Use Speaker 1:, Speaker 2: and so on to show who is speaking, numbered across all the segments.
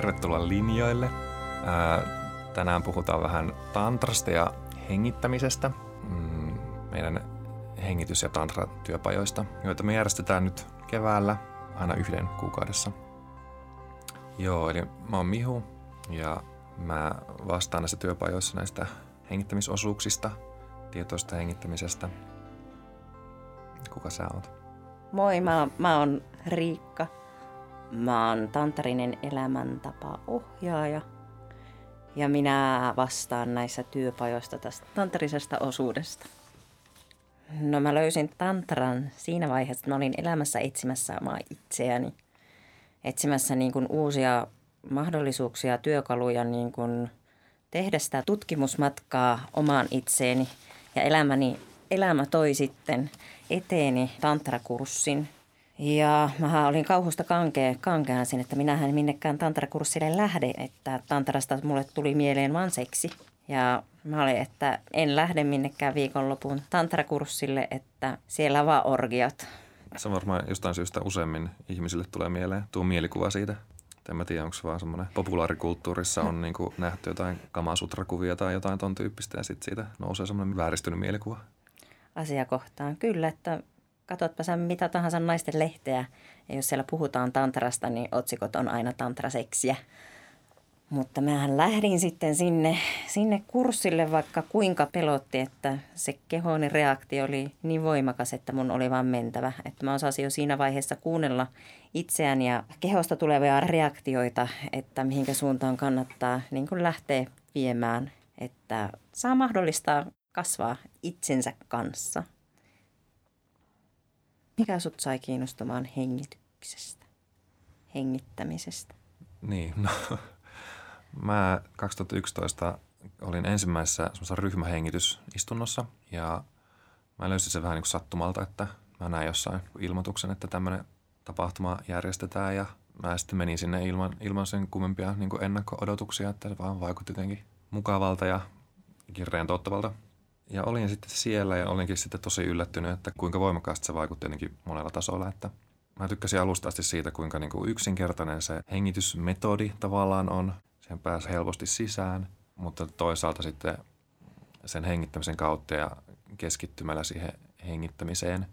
Speaker 1: Tervetuloa linjoille. Ää, tänään puhutaan vähän tantrasta ja hengittämisestä, mm, meidän hengitys- ja tantra-työpajoista, joita me järjestetään nyt keväällä aina yhden kuukaudessa. Joo, eli mä oon Mihu ja mä vastaan näissä työpajoissa näistä hengittämisosuuksista, tietoista hengittämisestä. Kuka sä oot?
Speaker 2: Moi, mä, mä oon Riikka. Mä oon Tantarinen elämäntapa-ohjaaja ja minä vastaan näissä työpajoista tästä tantarisesta osuudesta. No mä löysin tantran siinä vaiheessa, että mä olin elämässä etsimässä omaa itseäni. Etsimässä niin kuin uusia mahdollisuuksia, työkaluja niin kuin tehdä sitä tutkimusmatkaa omaan itseeni. Ja elämäni, elämä toi sitten eteeni tantrakurssin – ja mä olin kauhusta kankea, kankeana sen, että minähän minnekään tantrakurssille lähde, että tantrasta mulle tuli mieleen vaan seksi. Ja mä olin, että en lähde minnekään viikonlopun tantrakurssille, että siellä vaan orgiat.
Speaker 1: Se varmaan jostain syystä useimmin ihmisille tulee mieleen tuo mielikuva siitä. En mä tiedä, onko se vaan semmoinen populaarikulttuurissa on niin nähty jotain kamasutrakuvia tai jotain ton tyyppistä ja sitten siitä nousee semmoinen vääristynyt mielikuva.
Speaker 2: Asiakohtaan kyllä, että katsotpa sä mitä tahansa naisten lehteä, ja jos siellä puhutaan tantrasta, niin otsikot on aina tantraseksiä. Mutta mähän lähdin sitten sinne, sinne kurssille, vaikka kuinka pelotti, että se kehoni reaktio oli niin voimakas, että mun oli vaan mentävä. Että mä osasin jo siinä vaiheessa kuunnella itseään ja kehosta tulevia reaktioita, että mihinkä suuntaan kannattaa niin kuin lähteä viemään, että saa mahdollistaa kasvaa itsensä kanssa. Mikä sut sai kiinnostumaan hengityksestä, hengittämisestä?
Speaker 1: Niin, no mä 2011 olin ensimmäisessä ryhmähengitysistunnossa ja mä löysin sen vähän niin kuin sattumalta, että mä näin jossain ilmoituksen, että tämmöinen tapahtuma järjestetään ja mä sitten menin sinne ilman, ilman sen kummempia niin ennakko-odotuksia, että se vaan vaikutti jotenkin mukavalta ja kirjeen tottavalta. Ja olin sitten siellä ja olinkin sitten tosi yllättynyt, että kuinka voimakkaasti se vaikutti jotenkin monella tasolla. Että mä tykkäsin alusta asti siitä, kuinka niin kuin yksinkertainen se hengitysmetodi tavallaan on. Sen pääsi helposti sisään, mutta toisaalta sitten sen hengittämisen kautta ja keskittymällä siihen hengittämiseen,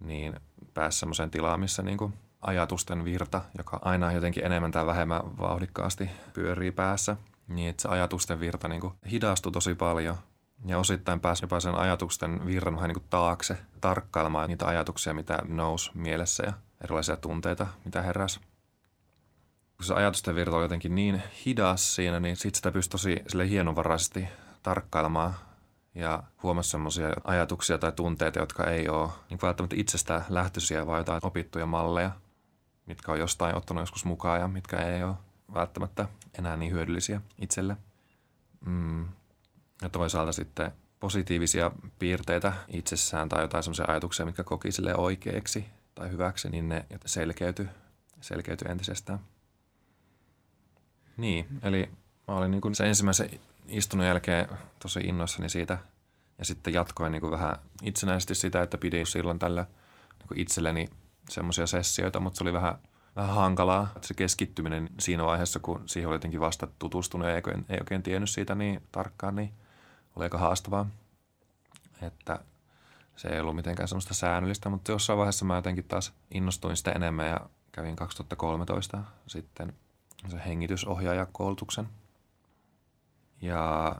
Speaker 1: niin pääsi semmoiseen tilaan, missä niin kuin ajatusten virta, joka aina jotenkin enemmän tai vähemmän vauhdikkaasti pyörii päässä, niin että se ajatusten virta niin kuin hidastui tosi paljon – ja osittain pääsi jopa sen ajatusten virran vähän niin taakse tarkkailemaan niitä ajatuksia, mitä nousi mielessä ja erilaisia tunteita, mitä heräsi. Kun se ajatusten virta oli jotenkin niin hidas siinä, niin sitten sitä pystyi tosi sille hienovaraisesti tarkkailemaan ja huomasi sellaisia ajatuksia tai tunteita, jotka ei ole niin välttämättä itsestä lähtöisiä, vaan jotain opittuja malleja, mitkä on jostain ottanut joskus mukaan ja mitkä ei ole välttämättä enää niin hyödyllisiä itselle. Mm. Ja toisaalta sitten positiivisia piirteitä itsessään tai jotain sellaisia ajatuksia, mitkä koki sille oikeaksi tai hyväksi, niin ne selkeytyi, selkeytyi entisestään. Niin, eli mä olin niin kuin sen ensimmäisen istunnon jälkeen tosi innoissani siitä ja sitten jatkoin niin kuin vähän itsenäisesti sitä, että pidin silloin tällä niin kuin itselleni semmoisia sessioita, mutta se oli vähän, vähän hankalaa. Se keskittyminen siinä vaiheessa, kun siihen oli jotenkin vasta tutustunut ja ei, ei oikein tiennyt siitä niin tarkkaan, niin – oli aika haastavaa, että se ei ollut mitenkään semmoista säännöllistä, mutta jossain vaiheessa mä jotenkin taas innostuin sitä enemmän ja kävin 2013 sitten se hengitysohjaajakoulutuksen. Ja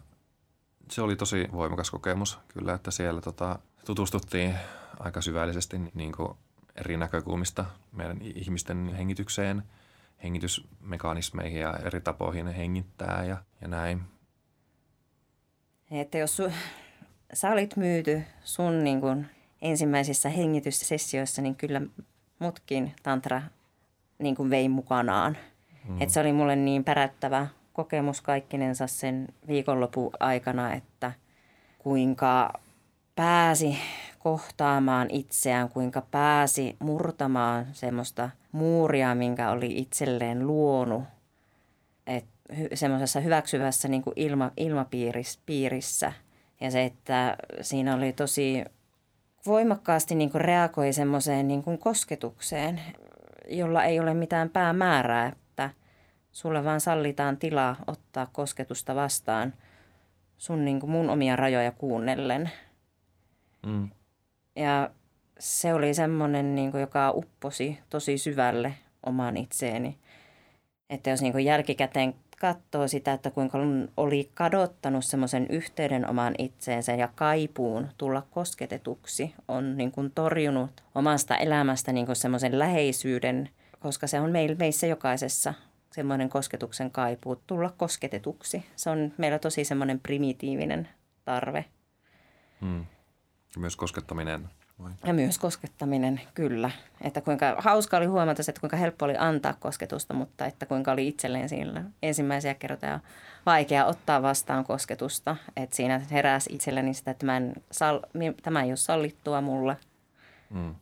Speaker 1: se oli tosi voimakas kokemus kyllä, että siellä tota, tutustuttiin aika syvällisesti niin kuin eri näkökulmista meidän ihmisten hengitykseen, hengitysmekanismeihin ja eri tapoihin hengittää ja, ja näin.
Speaker 2: Että jos su, sä olit myyty sun niin kun, ensimmäisissä hengityssessioissa, niin kyllä mutkin tantra niin kuin vei mukanaan. Mm. Että se oli mulle niin pärättävä kokemus kaikkinensa sen viikonlopun aikana, että kuinka pääsi kohtaamaan itseään, kuinka pääsi murtamaan semmoista muuria, minkä oli itselleen luonut. Että semmoisessa hyväksyvässä niin kuin ilma, ilmapiirissä. Ja se, että siinä oli tosi voimakkaasti niin kuin reagoi semmoiseen niin kuin kosketukseen, jolla ei ole mitään päämäärää, että sulle vaan sallitaan tilaa ottaa kosketusta vastaan sun niin kuin mun omia rajoja kuunnellen.
Speaker 1: Mm.
Speaker 2: Ja se oli semmoinen, niin kuin, joka upposi tosi syvälle omaan itseeni. Että jos niin kuin jälkikäteen katsoo sitä, että kuinka oli kadottanut semmoisen yhteyden omaan itseensä ja kaipuun tulla kosketetuksi, on niin kuin torjunut omasta elämästä niin kuin semmoisen läheisyyden, koska se on meissä jokaisessa semmoinen kosketuksen kaipuu, tulla kosketetuksi. Se on meillä tosi semmoinen primitiivinen tarve.
Speaker 1: Hmm. Myös koskettaminen vai?
Speaker 2: Ja myös koskettaminen, kyllä. Että kuinka hauska oli huomata että kuinka helppo oli antaa kosketusta, mutta että kuinka oli itselleen siinä ensimmäisiä kertoja vaikea ottaa vastaan kosketusta. Että siinä heräsi itselleni sitä, että mä en, sal, tämä ei ole sallittua mulle. Mm.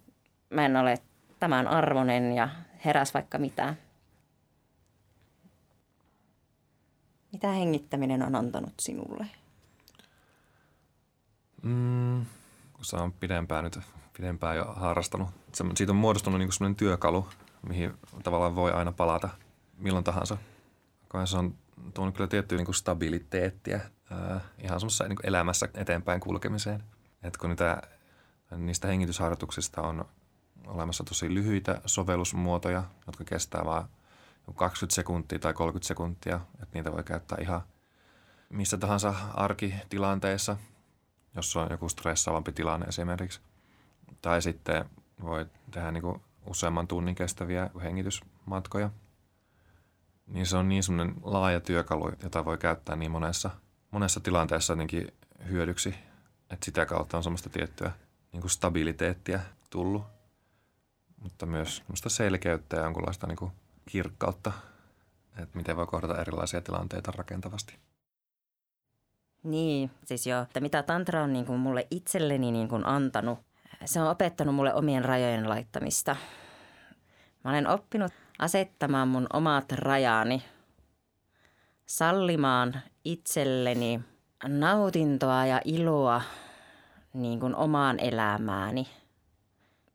Speaker 2: Mä en ole tämän arvonen ja heräs vaikka mitään. Mitä hengittäminen on antanut sinulle?
Speaker 1: Mm, sä on pidempään nyt pidempään jo harrastanut. Siitä on muodostunut niin sellainen työkalu, mihin tavallaan voi aina palata milloin tahansa. Koen se on tuonut kyllä tiettyä niin stabiliteettia ää, ihan semmoisessa niin elämässä eteenpäin kulkemiseen. Et kun niitä, niistä hengitysharjoituksista on olemassa tosi lyhyitä sovellusmuotoja, jotka kestää vain 20 sekuntia tai 30 sekuntia, että niitä voi käyttää ihan missä tahansa arkitilanteessa, jos on joku stressaavampi tilanne esimerkiksi. Tai sitten voi tehdä niin kuin useamman tunnin kestäviä hengitysmatkoja. Niin se on niin semmoinen laaja työkalu, jota voi käyttää niin monessa, monessa tilanteessa jotenkin hyödyksi, että sitä kautta on semmoista tiettyä niin kuin stabiliteettia tullut, mutta myös semmoista selkeyttä ja jonkunlaista niin kuin kirkkautta, että miten voi kohdata erilaisia tilanteita rakentavasti.
Speaker 2: Niin, siis joo, että mitä tantra on niin kuin mulle itselleni niin kuin antanut, se on opettanut mulle omien rajojen laittamista. Mä olen oppinut asettamaan mun omat rajani, sallimaan itselleni nautintoa ja iloa niin kuin omaan elämääni.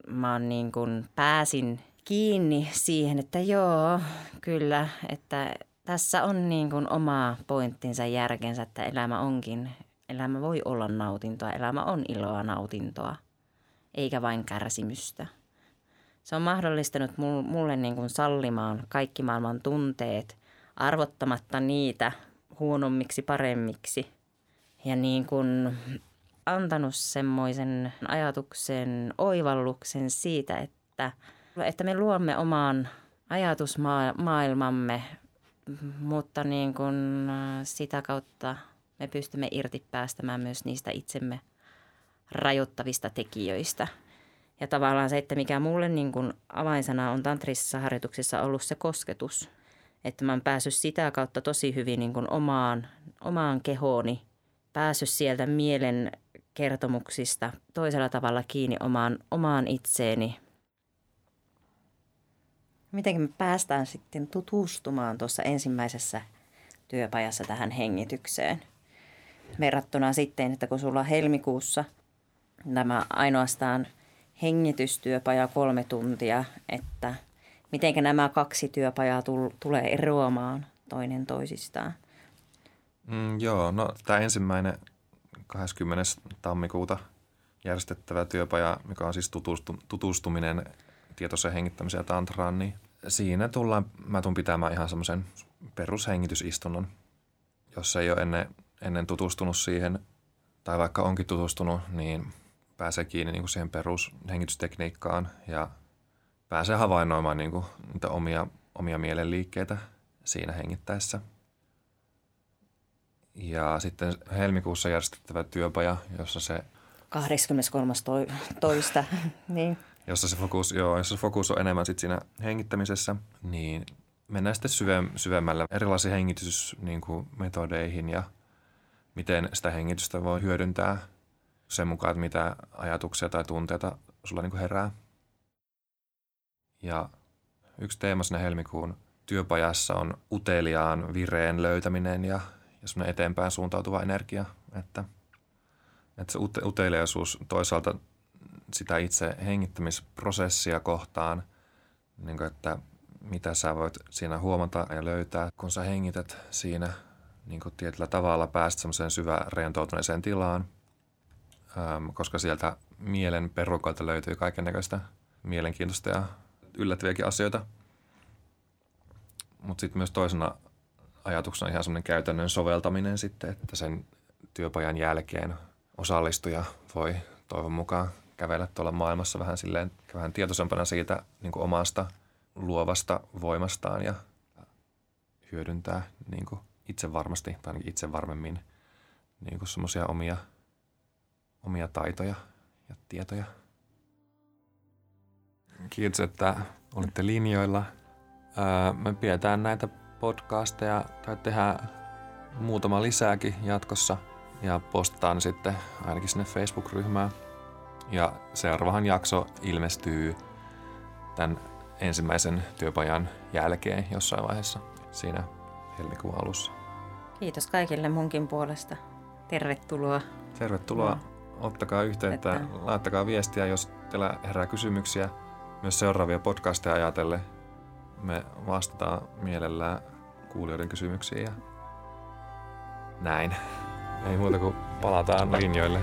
Speaker 2: Mä oon niin kuin pääsin kiinni siihen, että joo, kyllä, että tässä on niin kuin oma pointtinsa järkensä, että elämä onkin, elämä voi olla nautintoa, elämä on iloa nautintoa, eikä vain kärsimystä. Se on mahdollistanut mulle niin kuin sallimaan kaikki maailman tunteet, arvottamatta niitä huonommiksi, paremmiksi. Ja niin kuin antanut semmoisen ajatuksen, oivalluksen siitä, että – että me luomme oman ajatusmaailmamme, mutta niin kuin äh, sitä kautta me pystymme irti päästämään myös niistä itsemme rajoittavista tekijöistä. Ja tavallaan se, että mikä mulle niin kuin avainsana on tantrisissa harjoituksissa ollut se kosketus. Että mä oon päässyt sitä kautta tosi hyvin niin kuin omaan, omaan kehooni, päässyt sieltä mielen kertomuksista toisella tavalla kiinni omaan, omaan itseeni – Miten me päästään sitten tutustumaan tuossa ensimmäisessä työpajassa tähän hengitykseen? Verrattuna sitten, että kun sulla on helmikuussa tämä ainoastaan hengitystyöpaja kolme tuntia, että miten nämä kaksi työpajaa tulee eroamaan toinen toisistaan?
Speaker 1: Mm, joo, no tämä ensimmäinen 20. tammikuuta järjestettävä työpaja, mikä on siis tutustu, tutustuminen tietoisen hengittämisen ja tantraan, niin siinä tullaan, mä tuun pitämään ihan semmoisen perushengitysistunnon, jos ei ole ennen, ennen tutustunut siihen, tai vaikka onkin tutustunut, niin pääsee kiinni niin kuin siihen perushengitystekniikkaan ja pääsee havainnoimaan niin kuin niitä omia, omia mielenliikkeitä siinä hengittäessä. Ja sitten helmikuussa järjestettävä työpaja, jossa se...
Speaker 2: 23. toista, niin
Speaker 1: jossa se fokus, joo, jossa se fokus on enemmän sit siinä hengittämisessä, niin mennään sitten syve, syvemmällä erilaisiin hengitysmetodeihin niin ja miten sitä hengitystä voi hyödyntää sen mukaan, että mitä ajatuksia tai tunteita sulla niin herää. Ja yksi teema siinä helmikuun työpajassa on uteliaan vireen löytäminen ja, ja eteenpäin suuntautuva energia. Että, että se uteliaisuus toisaalta sitä itse hengittämisprosessia kohtaan, niin kuin, että mitä sä voit siinä huomata ja löytää, kun sä hengität siinä niin kuin tietyllä tavalla päästä semmoiseen syvään rentoutuneeseen tilaan, koska sieltä mielen perukoilta löytyy kaiken näköistä mielenkiintoista ja yllättäviäkin asioita. Mutta sitten myös toisena ajatuksena ihan semmoinen käytännön soveltaminen sitten, että sen työpajan jälkeen osallistuja voi toivon mukaan kävellä tuolla maailmassa vähän silleen, vähän tietoisempana siitä niin kuin omasta luovasta voimastaan ja hyödyntää niin kuin itse varmasti tai ainakin itse varmemmin niin kuin semmoisia omia, omia taitoja ja tietoja. Kiitos, että olitte linjoilla. Me pidetään näitä podcasteja tai tehdään muutama lisääkin jatkossa ja postataan sitten ainakin sinne Facebook-ryhmään. Ja seuraavahan jakso ilmestyy tämän ensimmäisen työpajan jälkeen jossain vaiheessa siinä helmikuun alussa.
Speaker 2: Kiitos kaikille munkin puolesta. Tervetuloa.
Speaker 1: Tervetuloa. No. Ottakaa yhteyttä, että... laittakaa viestiä, jos teillä herää kysymyksiä myös seuraavia podcasteja ajatellen. Me vastataan mielellään kuulijoiden kysymyksiin ja näin. Ei muuta kuin palataan linjoille.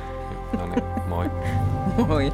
Speaker 1: No niin, moi.
Speaker 2: Moi.